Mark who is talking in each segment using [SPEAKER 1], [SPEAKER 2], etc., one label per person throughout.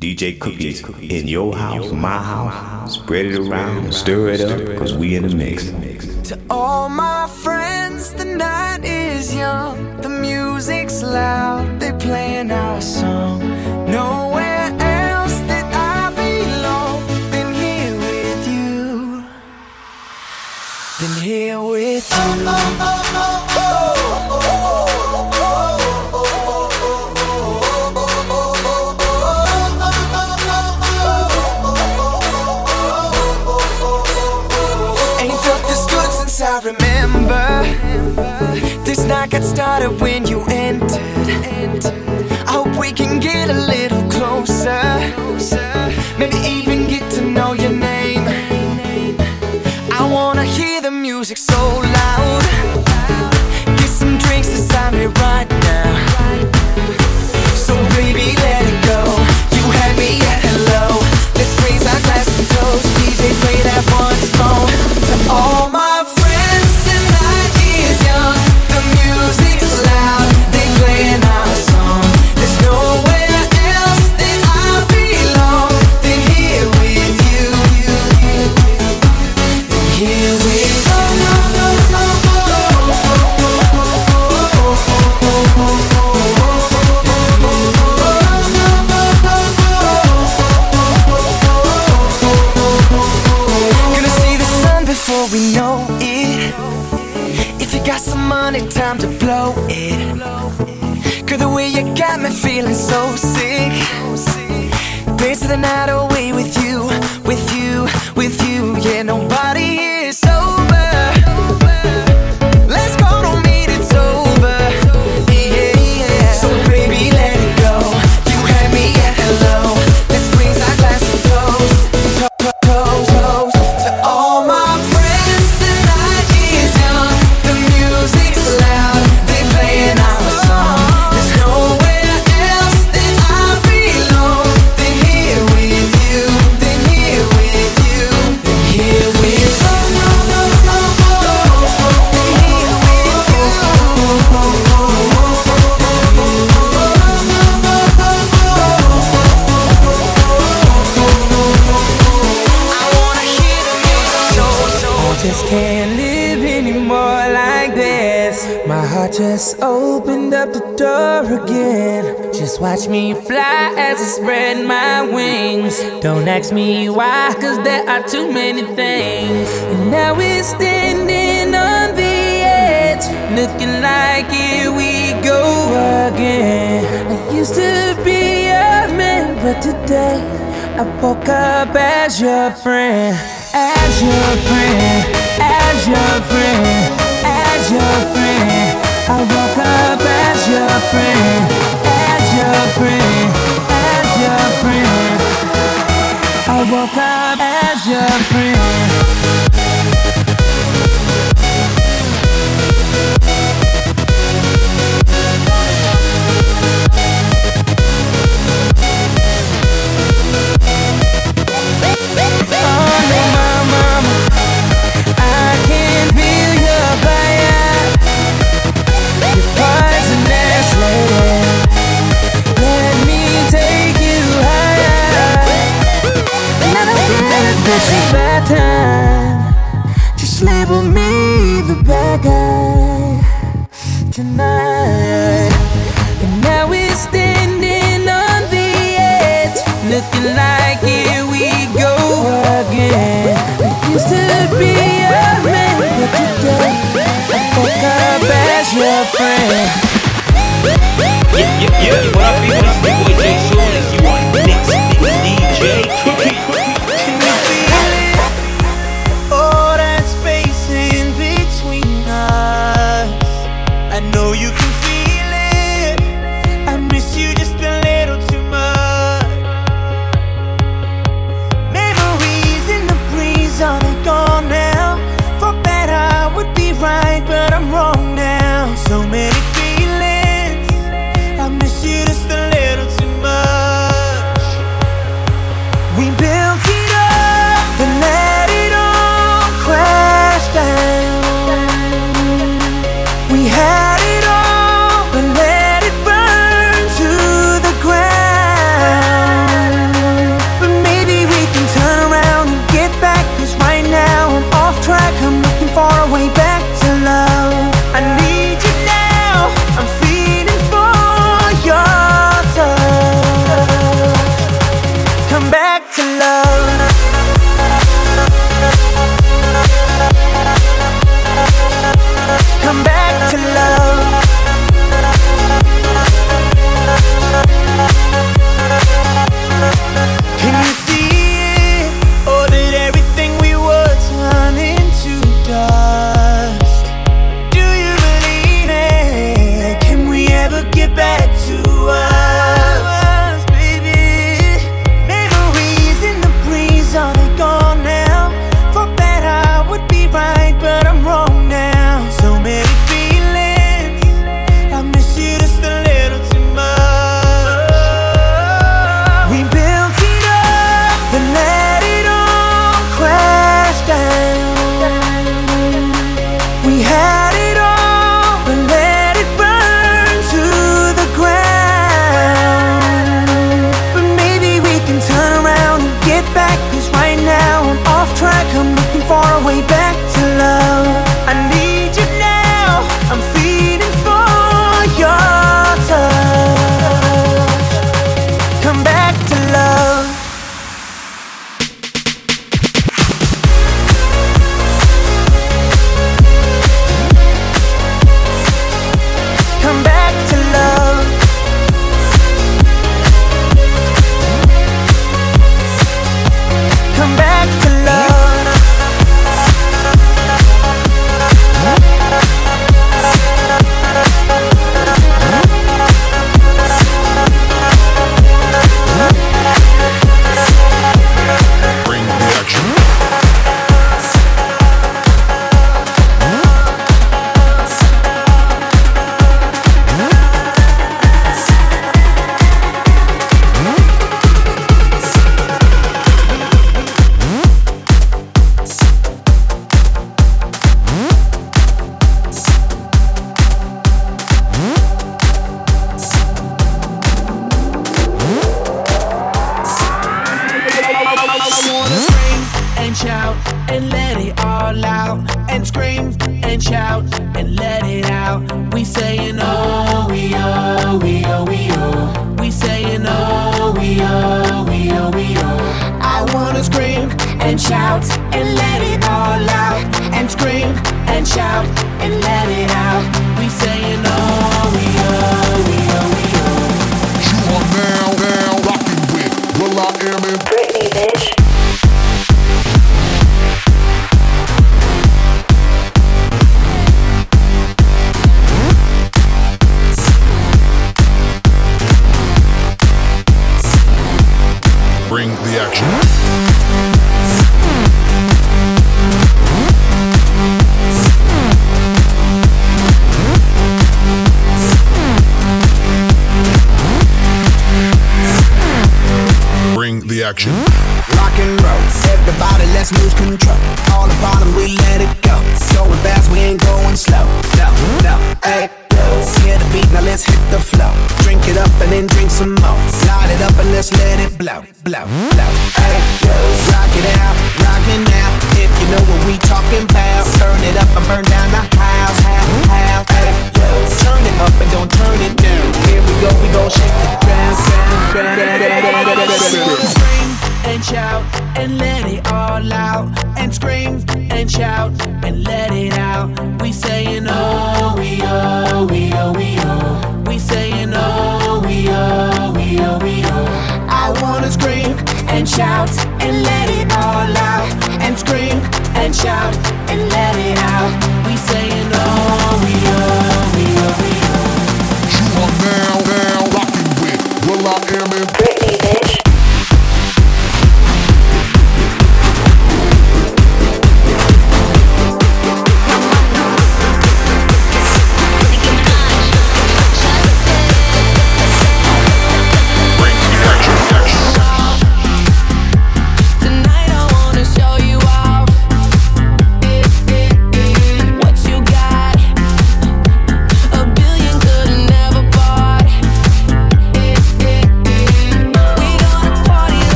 [SPEAKER 1] DJ Cookies in your house, my house. Spread it around, stir it up, cause we in the mix.
[SPEAKER 2] To all my friends, the night is young, the music's loud, they playing started when you entered. I hope we can get a little closer. Maybe even Dance the watch me fly as I spread my wings. Don't ask me why, cause there are too many things. And now we're standing on the edge, looking like here we go again. I used to be a man, but today I woke up as your friend, as your friend, as your friend, as your friend. I woke up as your friend, as your friend, as your friend. I woke up as your friend. No, my this is bad time. Just label me the bad guy tonight.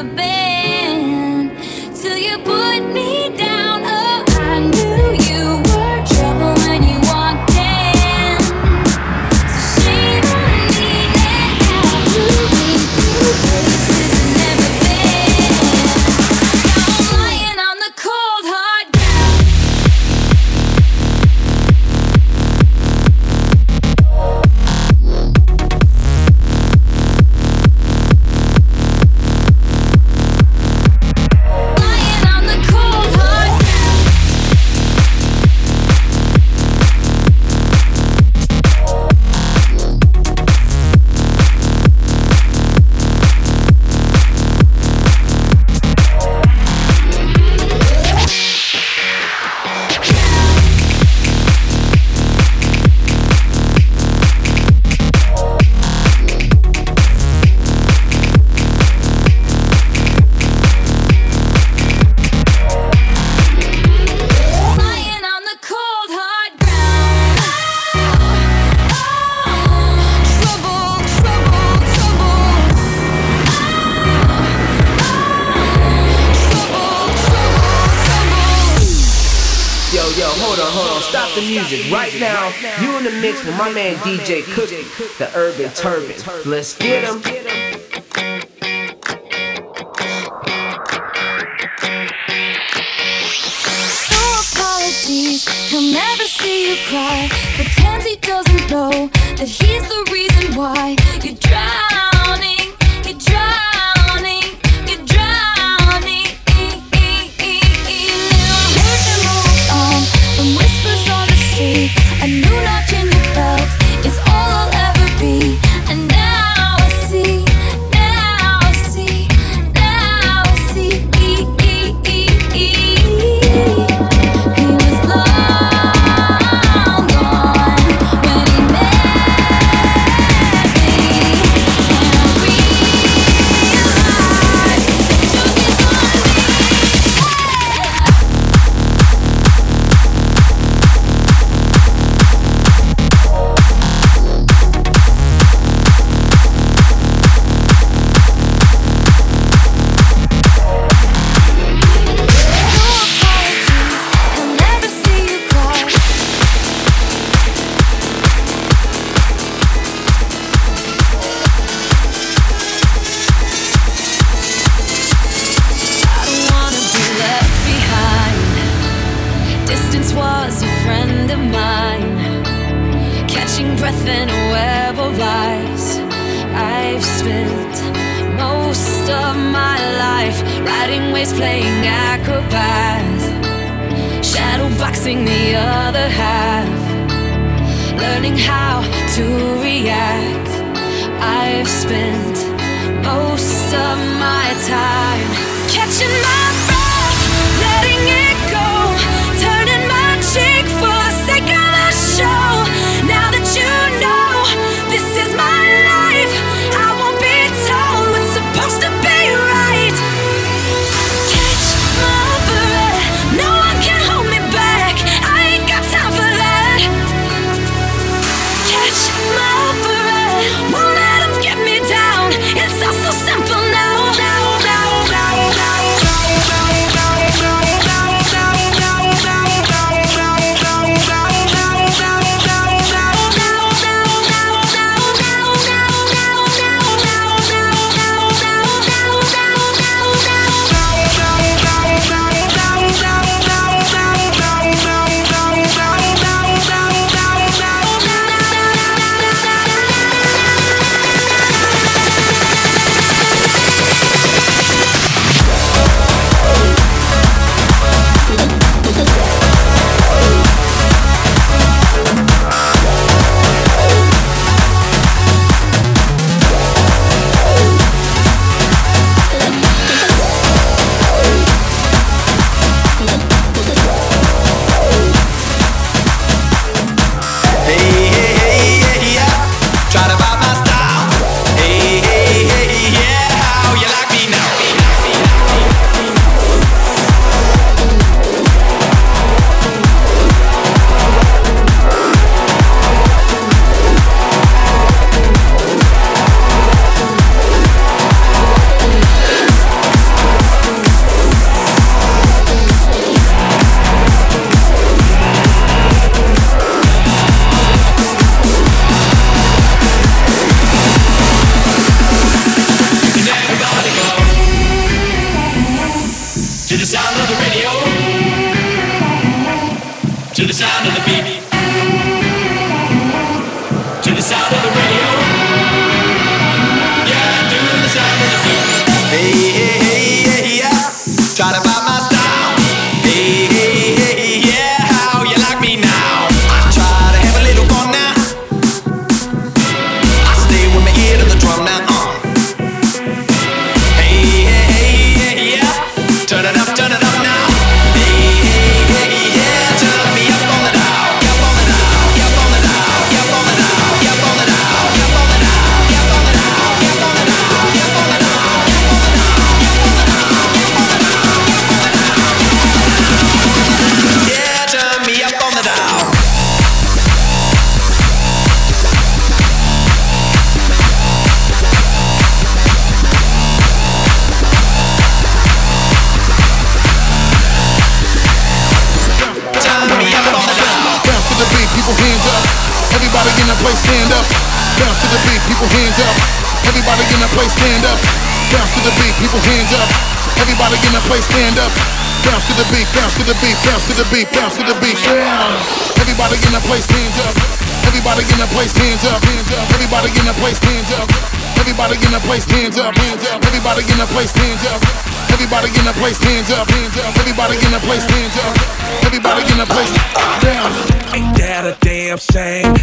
[SPEAKER 3] I've never
[SPEAKER 4] DJ Cookie, the Urban Turban. Let's get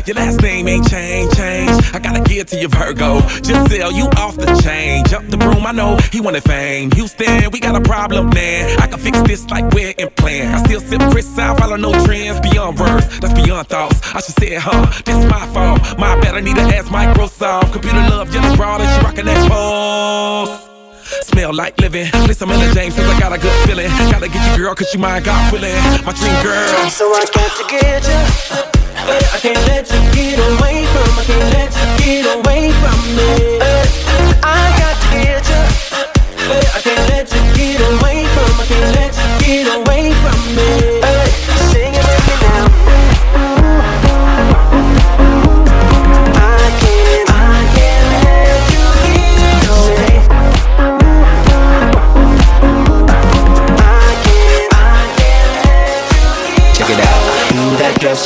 [SPEAKER 3] Your
[SPEAKER 5] last name ain't change, change. I gotta give to your Virgo. Just sell you off the chain. Jump the broom, I know he wanted fame. Houston, we got a problem, man. I can fix this like we're in plan. I still sip Chris out, follow no trends beyond words. That's beyond thoughts. I should say, huh? That's my fault. My bad, I need to ask Microsoft. Computer love, yellow broad, and she rockin' that pose. Smell like living. Listen, the James, cause I got a good feeling. Gotta get you, girl, cause you my God willing. My dream girl.
[SPEAKER 6] So I got to get you. I can't let you get away from. I can't let you get away from me. I got to get you. I can't let you get away from. I can't let you get away from me.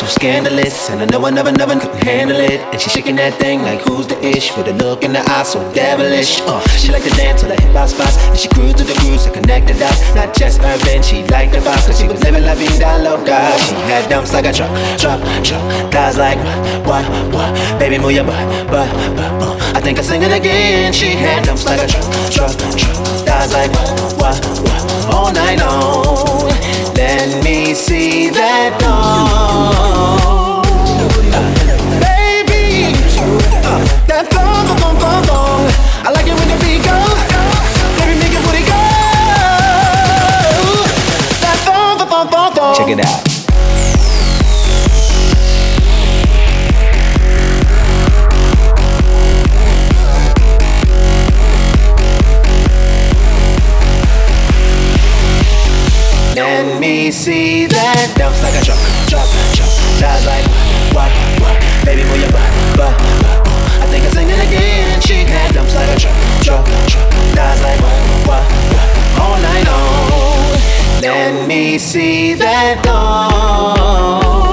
[SPEAKER 7] So scandalous, and I know I never, never could handle it. And she shaking that thing like who's the ish with a look in the eye so devilish. Uh, she like to dance to the hip hop spots, and she cruise to the grooves to connect the dots. Not just urban, she liked the vibe, cause she was living la vida loca. She had dumps like a truck, truck, truck. Thighs like what, what? what Baby, move your butt, butt, butt. Uh, I think I sing it again. She had dumps like a truck, truck, truck. Thighs like what, what, what? All night long. Let me see that thong. Baby, that thong, thong, thong, thong. I like it when the beat go. Baby, make your booty go. That thong, thong, thong, thong. Check it out. See that bounce like a truck, truck, truck. That's like what, what? Baby, move your butt, butt. I think I sing it again. She had dumps like a truck, truck, truck. That's like what, what, what? All night long. Let me see that thong.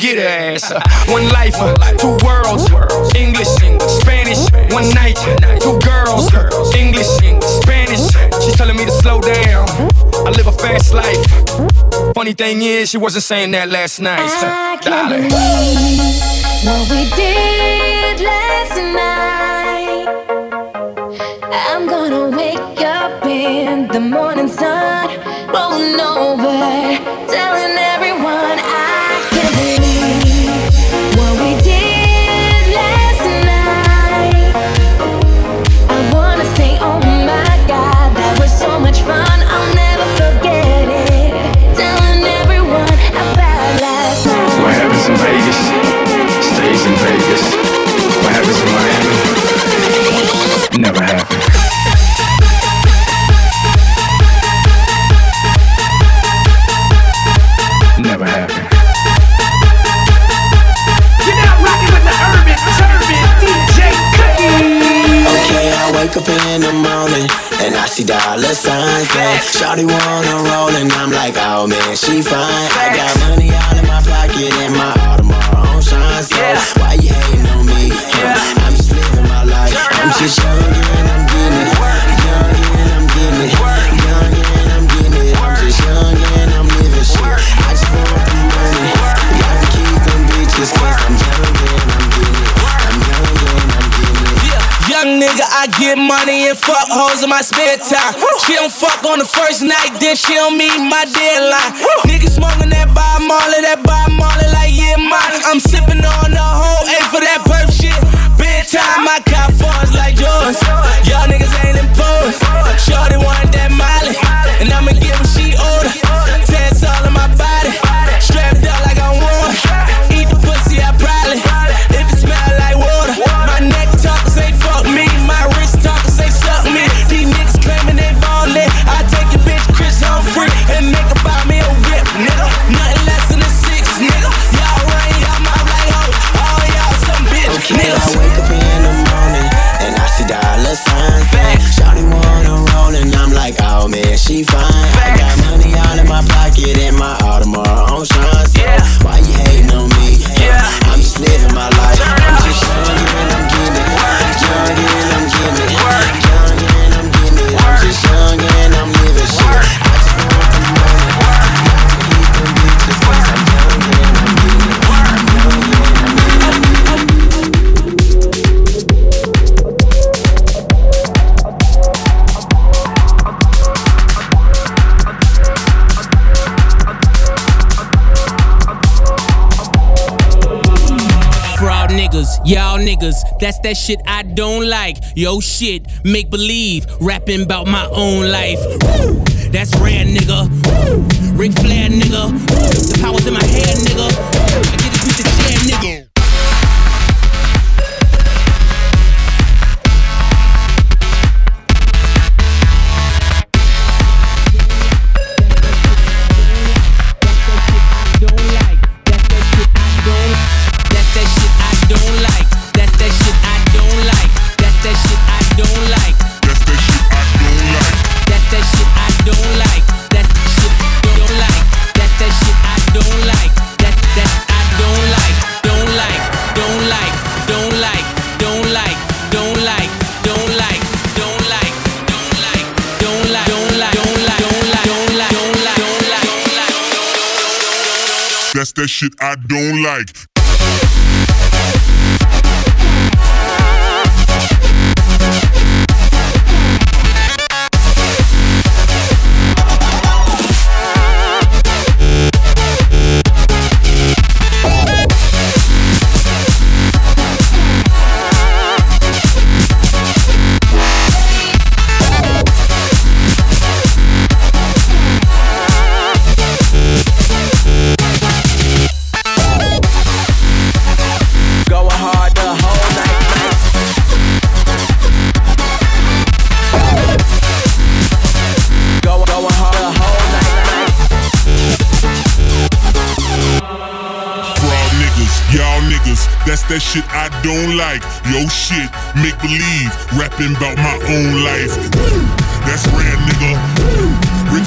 [SPEAKER 8] get
[SPEAKER 9] ass. One life, two worlds, English, Spanish, one night, two girls, English, Spanish. She's telling me to slow down. I live a fast life. Funny thing is, she wasn't saying that last night.
[SPEAKER 3] I can't believe what we did.
[SPEAKER 10] fuck hoes in my spare time. She don't fuck on the first night, then she don't meet my deadline. Niggas smoking that Bob Marley, that Bob Marley, like yeah, mine. I'm sipping on the whole a for that perp shit. Bedtime, time, I got fours like yours. Y'all niggas ain't. niggas, y'all niggas. That's that shit I don't like. Yo shit, make believe, rapping about my own life. Woo! That's rare, nigga. Woo! Ric Flair, nigga. Woo! The power's in my hand, nigga. I get a piece of chair, nigga. That shit I don't like. That shit I don't like.
[SPEAKER 11] Yo shit, make believe, rapping about my own life. That's rare nigga.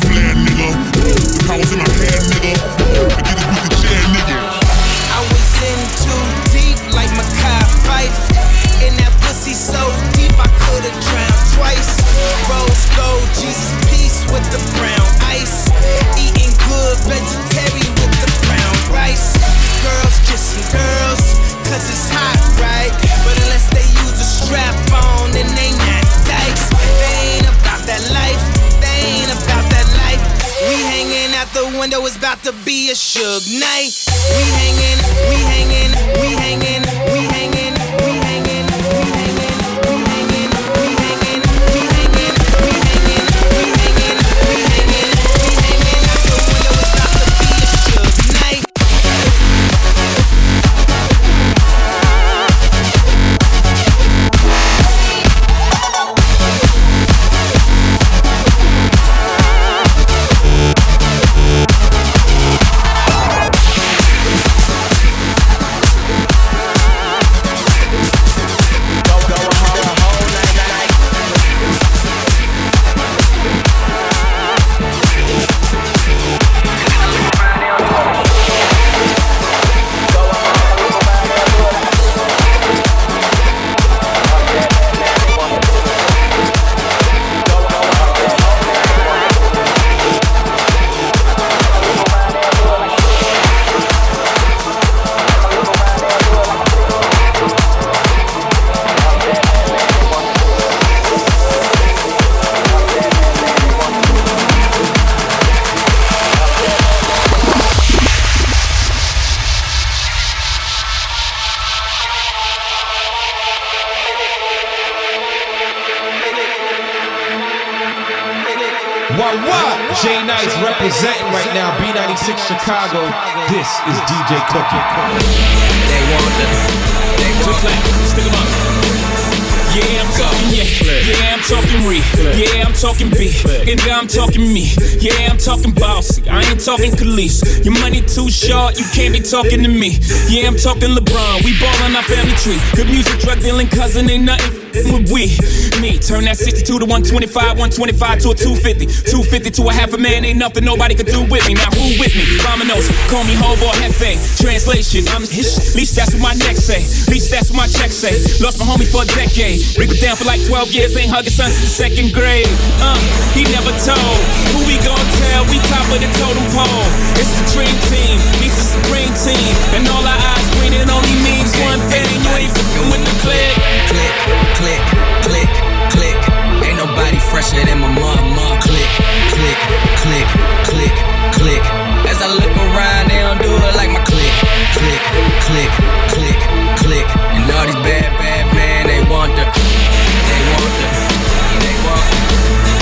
[SPEAKER 11] Flair nigga. The power's in my nigga. I get the chair nigga.
[SPEAKER 12] I was in too deep like Mekhi Phifer. In that pussy so deep I could've drowned twice. Rose gold, Jesus piece with the brown about to be a Suge Knight. We hanging, we hanging,
[SPEAKER 13] DJ Cookie.
[SPEAKER 12] They want the, they want the, stick 'em up.
[SPEAKER 14] Yeah, I'm talking yeah. Yeah, I'm talking re. Yeah, I'm talking B. Nigga, I'm talking me. Yeah, I'm talking bossy. I ain't talking Khalees. Your money too short, you can't be talking to me. Yeah, I'm talking LeBron. We ballin' our family tree. Good music, drug dealing, cousin, ain't nothing with we. Me, turn that 62 to 125, 125 to a 250. 250 to a half a man, ain't nothing nobody could do with me. Now who with me? Dominoes, call me Hobo Hefe. Translation, I'm his. Least that's what my neck say. Least that's what my check say. Lost my homie for a decade. Rick down for like 12 years, ain't hugging son since second grade. Uh, he never told. Who we gon' tell? We top of the totem pole. It's the dream team, meets supreme team. And all our eyes green, it only means one thing. You ain't fucking with the click.
[SPEAKER 12] Click, click, click, click. Ain't nobody fresher than my mama. Click, click, click, click, click. As I look around, they don't do it like my click, click, click, click, click. And all these bad, bad men, they want the, they want the, they want.
[SPEAKER 15] You're,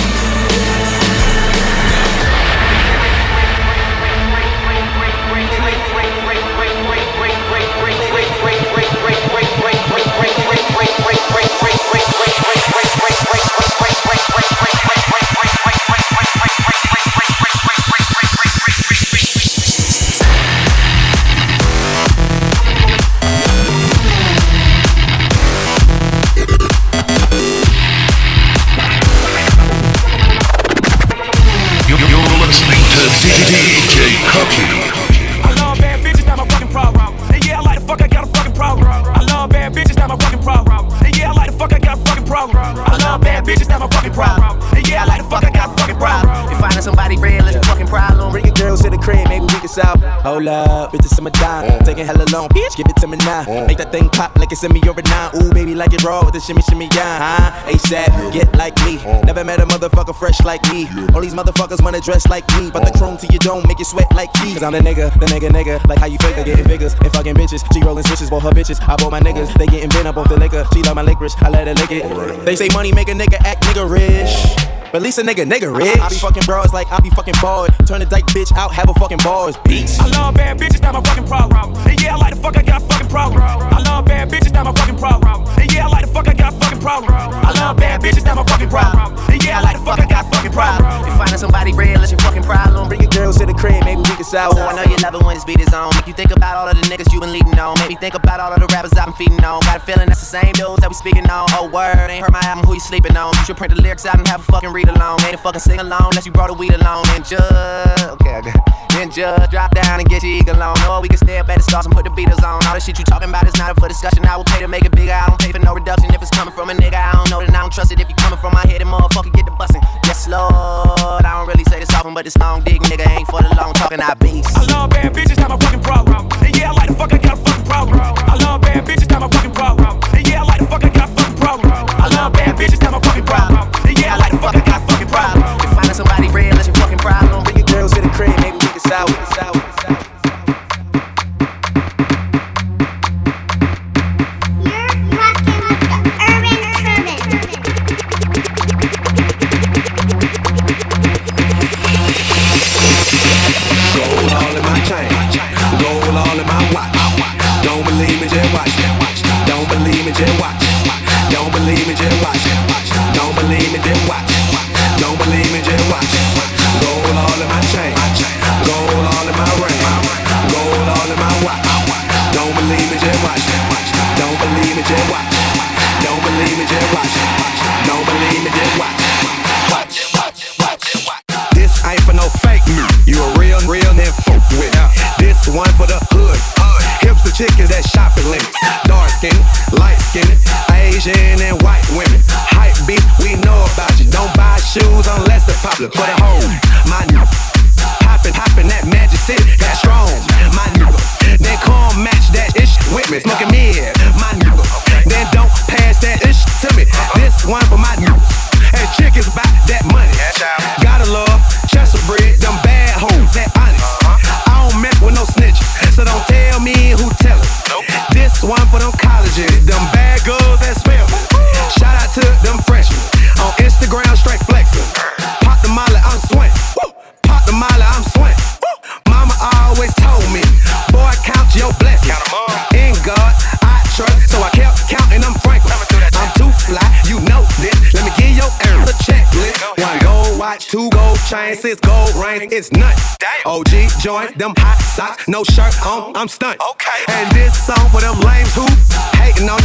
[SPEAKER 16] Hold up, bitches dime. Taking hella long, bitch, give it to me now. Make that thing pop like it's in me over now. Ooh, baby, like it raw with the shimmy, shimmy, yeah, huh? ASAP, get like me. Never met a motherfucker fresh like me. All these motherfuckers wanna dress like me. But the chrome to your dome make you sweat like me. Cause I'm the nigga, the nigga, nigga. Like how you figure, getting figures and fucking bitches. She rolling switches, bought her bitches. I bought my niggas, they getting bent up off the liquor. She love my licorice, I let her lick it. They say money make a nigga act nigga rich. But at least a nigga, nigga rich. I be fucking bros like I be fucking bored. Turn the dyke bitch out, have a fucking balls. Beats.
[SPEAKER 15] I love bad bitches, not my fucking problem. And yeah, I like the fuck, I got a fucking problem. I love bad bitches, not my fucking problem. And yeah, I like the fuck, I got fucking problem. I love bad bitches, not my fucking problem. And yeah, I like the fuck, I got fucking problem.
[SPEAKER 17] If finding somebody real is your fucking problem.
[SPEAKER 16] Bring your girls to the crib, maybe we can solve
[SPEAKER 17] Oh, I know you love it when this beat is on. Make you think about all of the niggas you been leading on. Maybe think about all of the rappers I've been feeding on. Got a feeling that's the same dudes that we speaking on. Oh, word, ain't heard my album, who you sleeping on? You should print the lyrics out and have a fucking read along. Ain't a fucking sing along unless you brought a weed along. And just, okay, okay. Then just drop down and get your eagle on. Or we can stay up at the stars and put the beaters on. All the shit you talking about is not up for discussion. I will pay to make it bigger. I don't pay for no reduction if it's coming from a nigga. I don't know that I don't trust it. If you coming from my head, then motherfucker get the bussin'. Yes, Lord. I don't really say this often, but this long dick nigga ain't for the long talking. I beast.
[SPEAKER 15] I love bad bitches, not my fucking problem. And yeah, I like the fuck, I got a fucking problem. I love bad bitches, not my fucking problem. And yeah, I like the fuck, I got a fucking problem. I love bad bitches, not my fucking problem.
[SPEAKER 5] Just watch. Don't believe me, just watch. Don't believe me, just watch. Don't believe me, just watch. Gold all in my chain, gold all in my ring, gold all in my watch. Don't believe me, just watch. Don't believe me, just watch. Don't believe me, just watch. Don't believe me, just watch. Watch. This ain't for no fake me. You a real, real, fuck with. This one for the hood. Hips the chickens that shopping links. Dark skin, light skin, Asian and white women. Hype beat, we know about you. Don't buy shoes unless they're popular. For the home, my new. Poppin', poppin' that magic city, that strong, my nigga. Then come match that ish with me, smoking mid, my nigga. Then don't pass that ish to me. This one for my nigga. And chickens bout that money. Gotta love Chester bread, them bad hoes, that honest. I don't mess with no snitches, so don't tell me who tell tellin'. This one for them colleges, them bad chains, six gold rings, it's nuts. OG joint, them hot socks, no shirt on, I'm stunned. Okay. And this song for them lames who hating on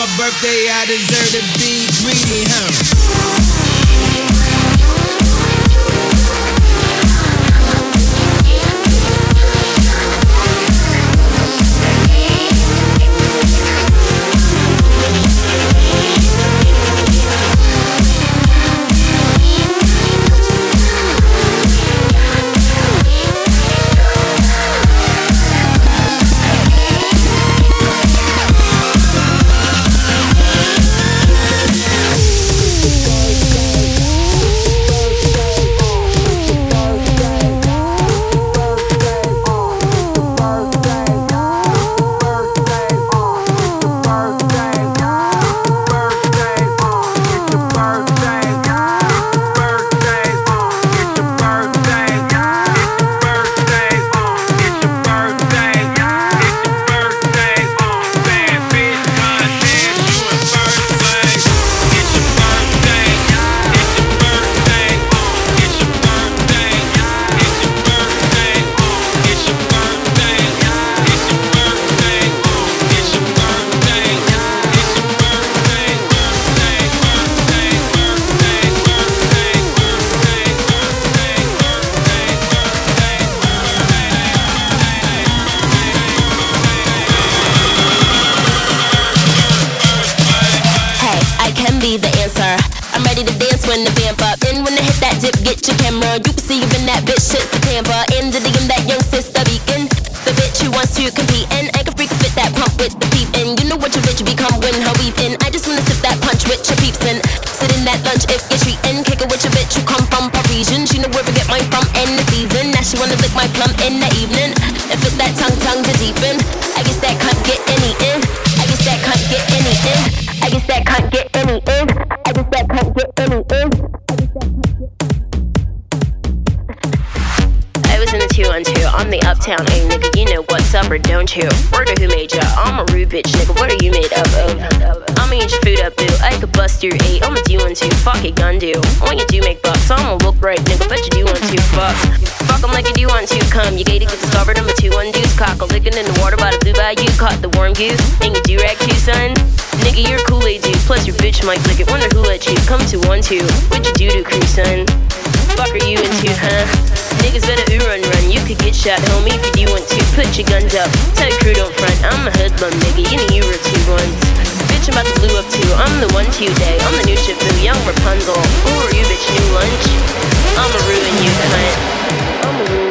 [SPEAKER 5] my
[SPEAKER 18] birthday, I deserve to be greedy, huh?
[SPEAKER 19] Rude bitch nigga. What are you made up of? I'ma eat your food up, boo. I could bust your eight. I'ma do one two. Fuck it, gun do. When you do make bucks, I'ma look right, nigga. Bet you do want to. Fuck. Fuck like you do want to. Come, you gated, get discovered. I'm a two one deuce. Cock a licking in the water by the blue bayou. Caught the warm goose. And you do rag too, son. Nigga, you're Kool-Aid dude. Plus your bitch might lick it. Wonder who let you come to one two. What you do to crew, son? Fuck are you into, huh? Niggas better ooh run run. You could get shot, homie, if you want to. Put your guns up. Tell your crew don't front. I'm a hoodlum, nigga. You know you were two ones. Bitch, I'm about to blue up too. I'm the one to you day. I'm the new Shifu, young Rapunzel. Who are you, bitch? New lunch? I'ma ruin you, cunt. I'ma ruin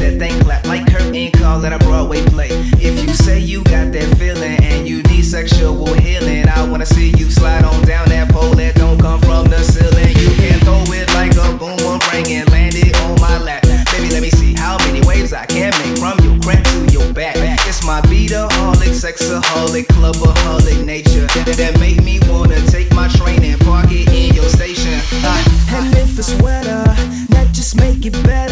[SPEAKER 20] that thing clap like curtain call at a Broadway play. If you say you got that feeling and you need sexual healing, I wanna see you slide on down that pole that don't come from the ceiling. You can throw it like a boomerang and land it on my lap. Baby, let me see how many waves I can make from your crack to your back. It's my beataholic, sexaholic, clubaholic nature that make me wanna take my train and park it in your station. I, and if it's wetter, that just make it better.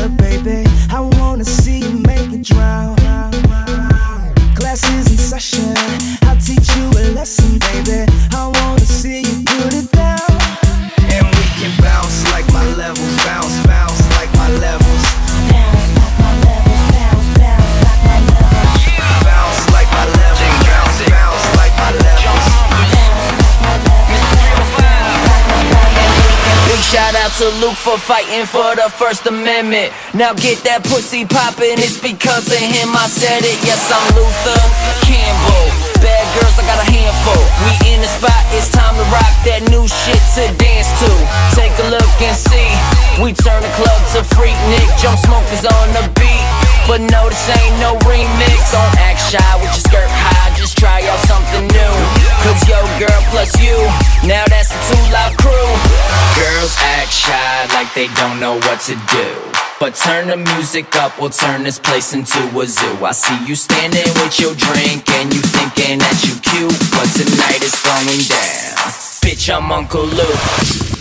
[SPEAKER 21] for fighting for the First Amendment. Now get that pussy poppin', it's because of him I said it. Yes, I'm Luther Campbell. Bad girls, I got a handful. We in the spot, it's time to rock that new shit to dance to. Take a look and see. We turn the club to freak Nick. Jump smokers on the beat. But no, this ain't no remix. Don't act shy with your skirt high. Just try out something new. Cause yo girl plus you. Now that's a two loud crew. Girls act shy like they don't know what to do. But turn the music up, we'll turn this place into a zoo. I see you standing with your drink and you thinking that you cute. But tonight it's going down. Bitch, I'm Uncle Luke.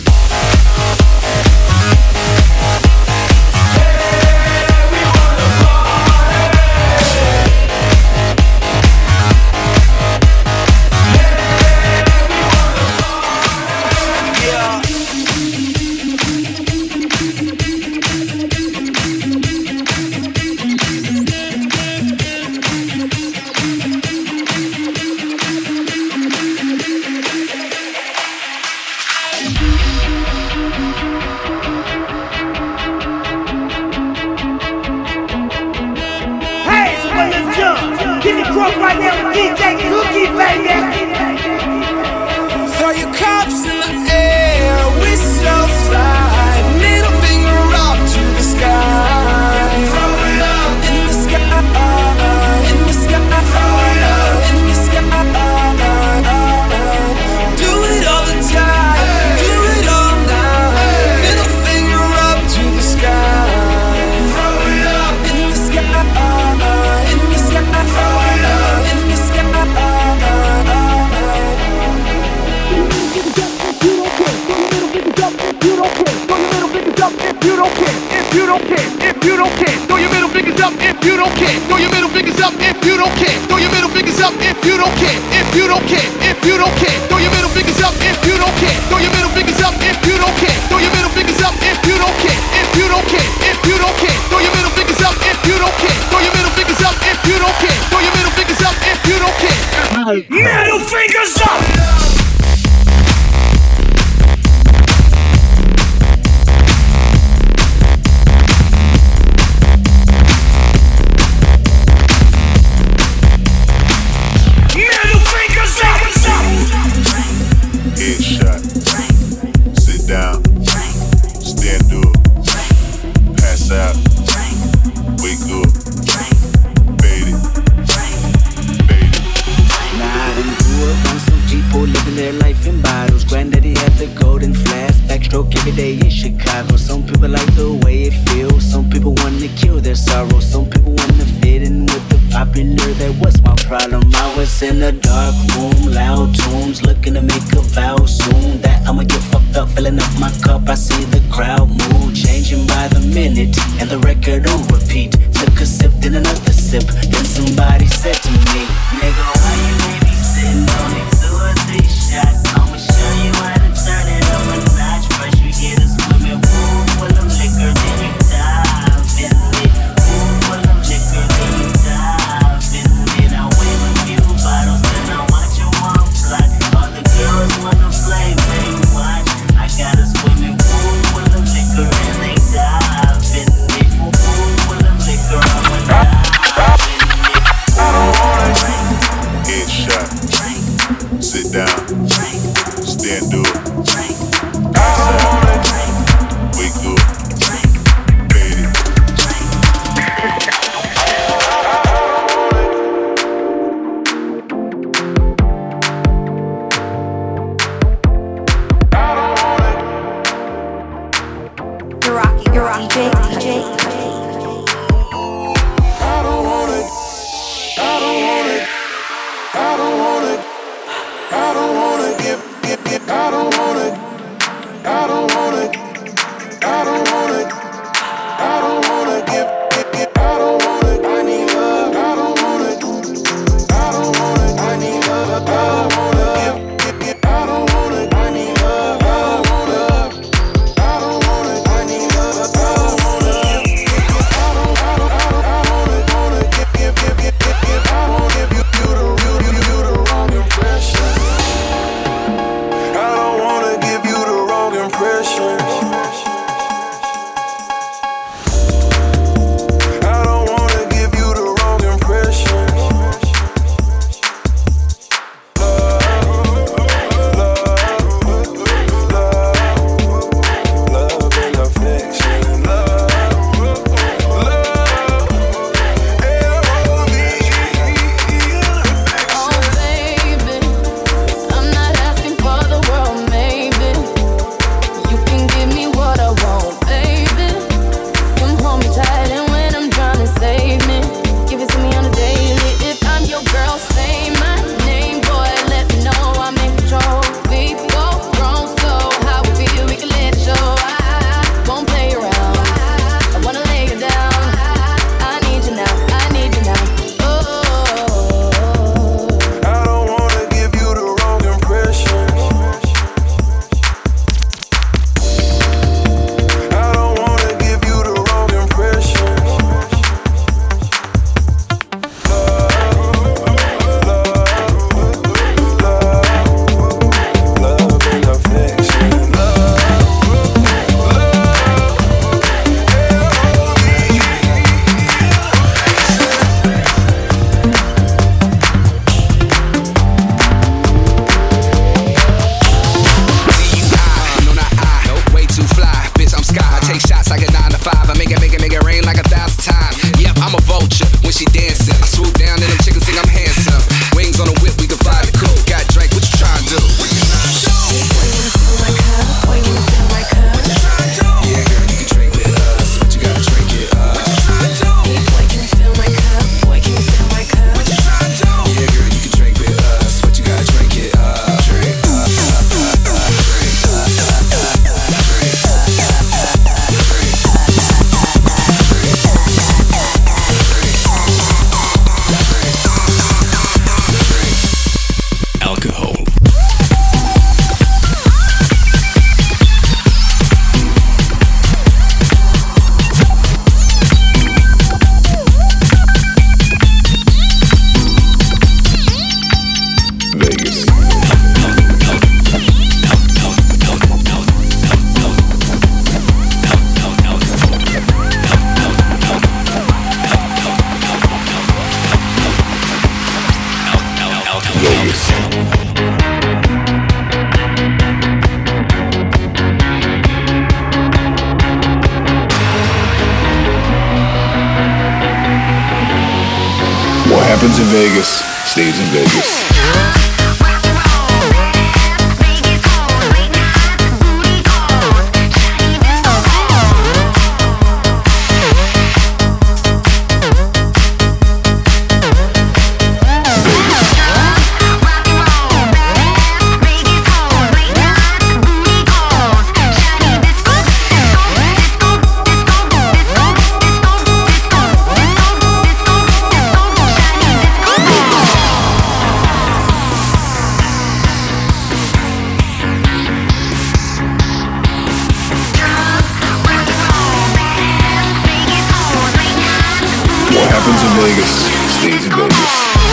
[SPEAKER 22] Happens in Vegas stays in Vegas.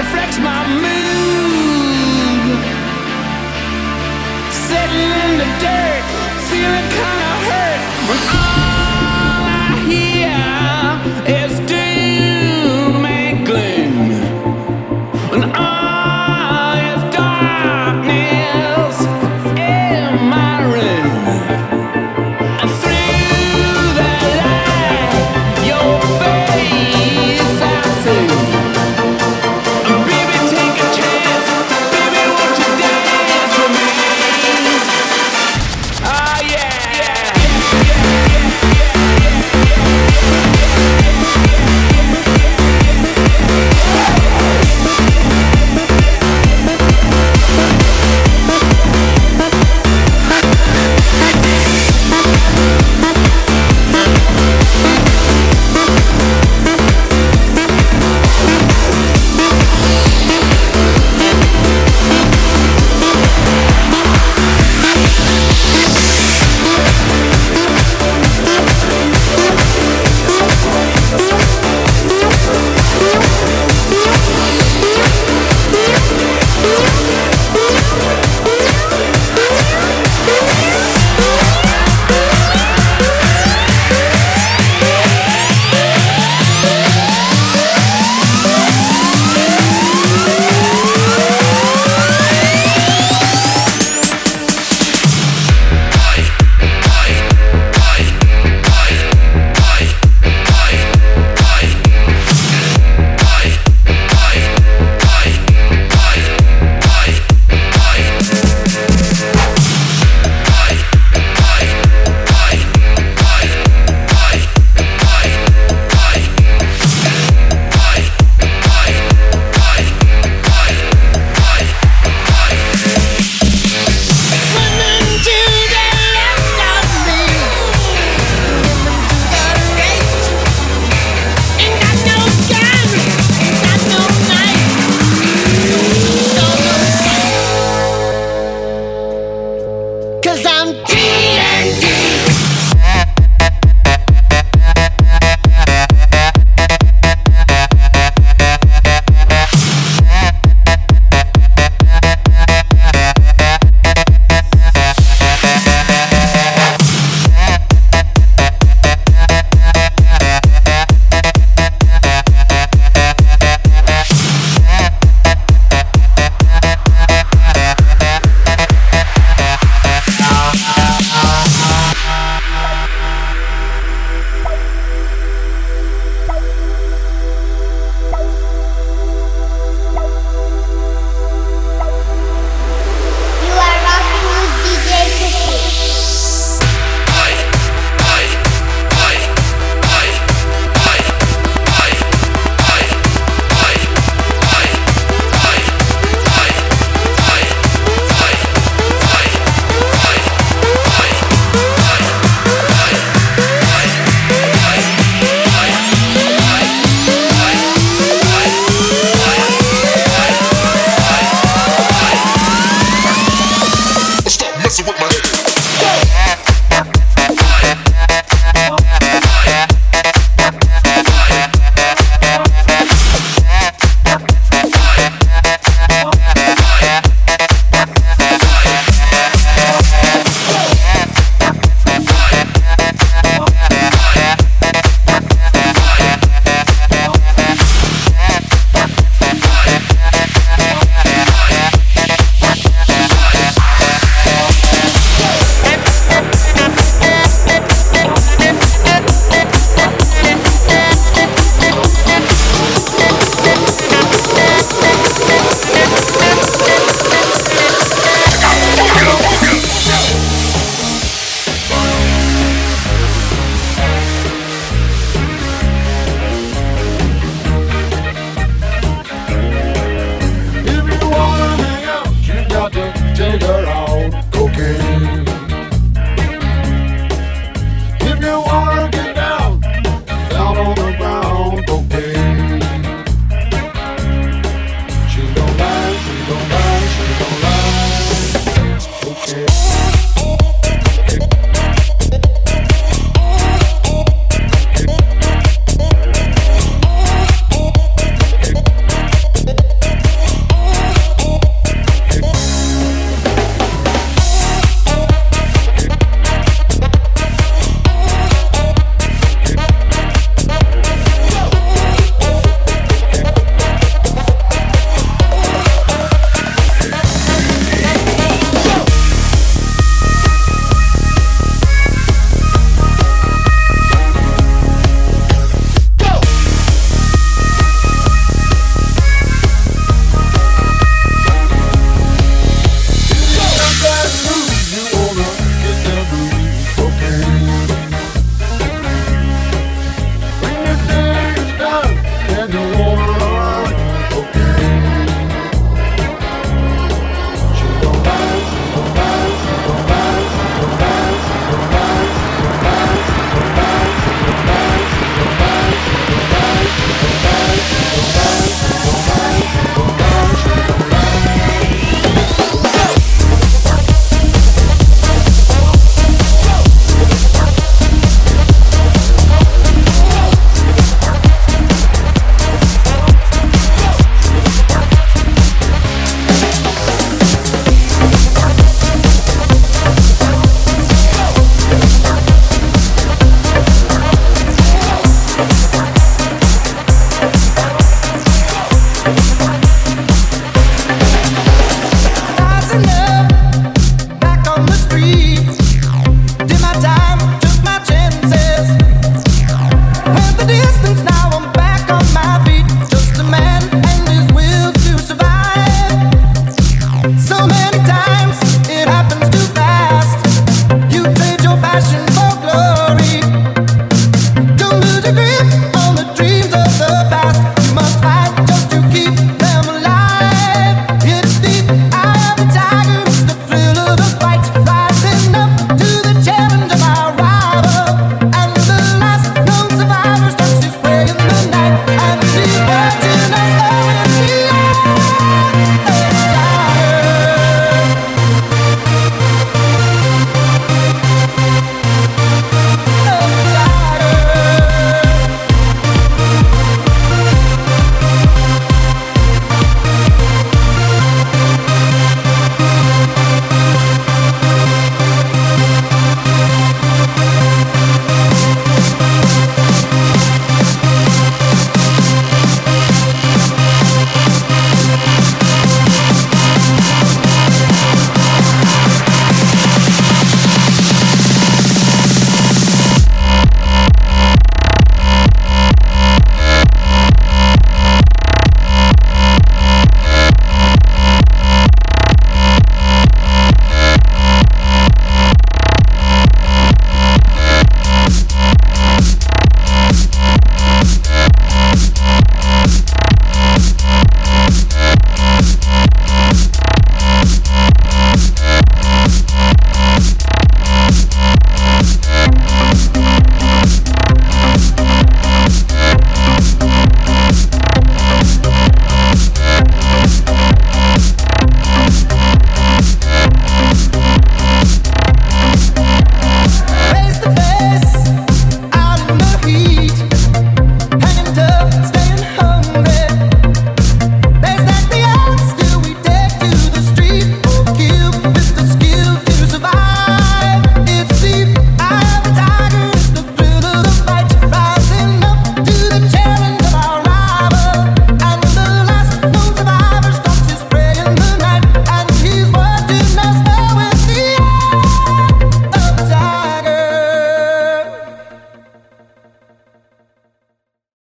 [SPEAKER 14] reflects my mood. Sitting in the dirt, feeling kinda hurt.